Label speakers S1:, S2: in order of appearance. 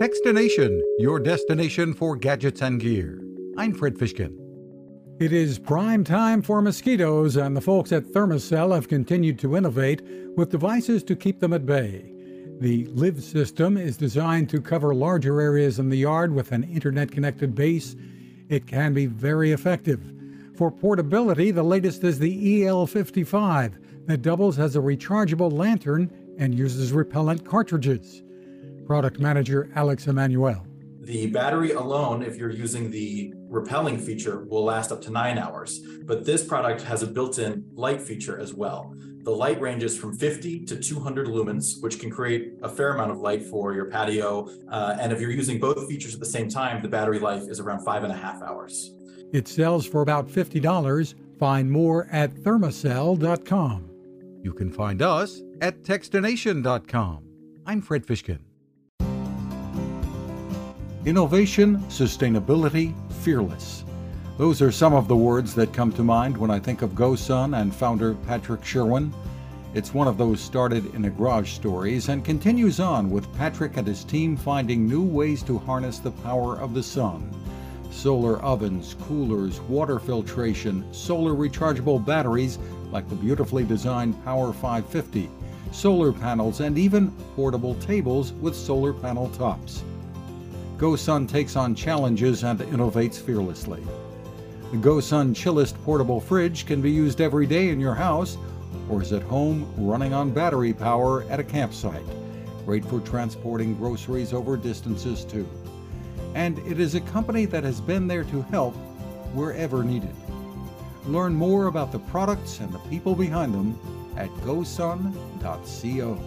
S1: Techstination, your destination for gadgets and gear. I'm Fred Fishkin.
S2: It is prime time for mosquitoes, and the folks at Thermacell have continued to innovate with devices to keep them at bay. The LIV system is designed to cover larger areas in the yard with an internet connected base. It can be very effective. For portability, the latest is the EL55 that doubles as a rechargeable lantern and uses repellent cartridges. Product manager Alex Emmanuele.
S3: The battery alone, if you're using the repelling feature, will last up to nine hours. But this product has a built in light feature as well. The light ranges from 50 to 200 lumens, which can create a fair amount of light for your patio. Uh, and if you're using both features at the same time, the battery life is around five and a half hours.
S2: It sells for about $50. Find more at thermacell.com.
S1: You can find us at techstination.com. I'm Fred Fishkin. Innovation, sustainability, fearless. Those are some of the words that come to mind when I think of GoSun and founder Patrick Sherwin. It's one of those started in a garage stories and continues on with Patrick and his team finding new ways to harness the power of the sun. Solar ovens, coolers, water filtration, solar rechargeable batteries like the beautifully designed Power 550, solar panels, and even portable tables with solar panel tops. GoSun takes on challenges and innovates fearlessly. The GoSun Chillist portable fridge can be used every day in your house or is at home running on battery power at a campsite. Great for transporting groceries over distances too. And it is a company that has been there to help wherever needed. Learn more about the products and the people behind them at gosun.co.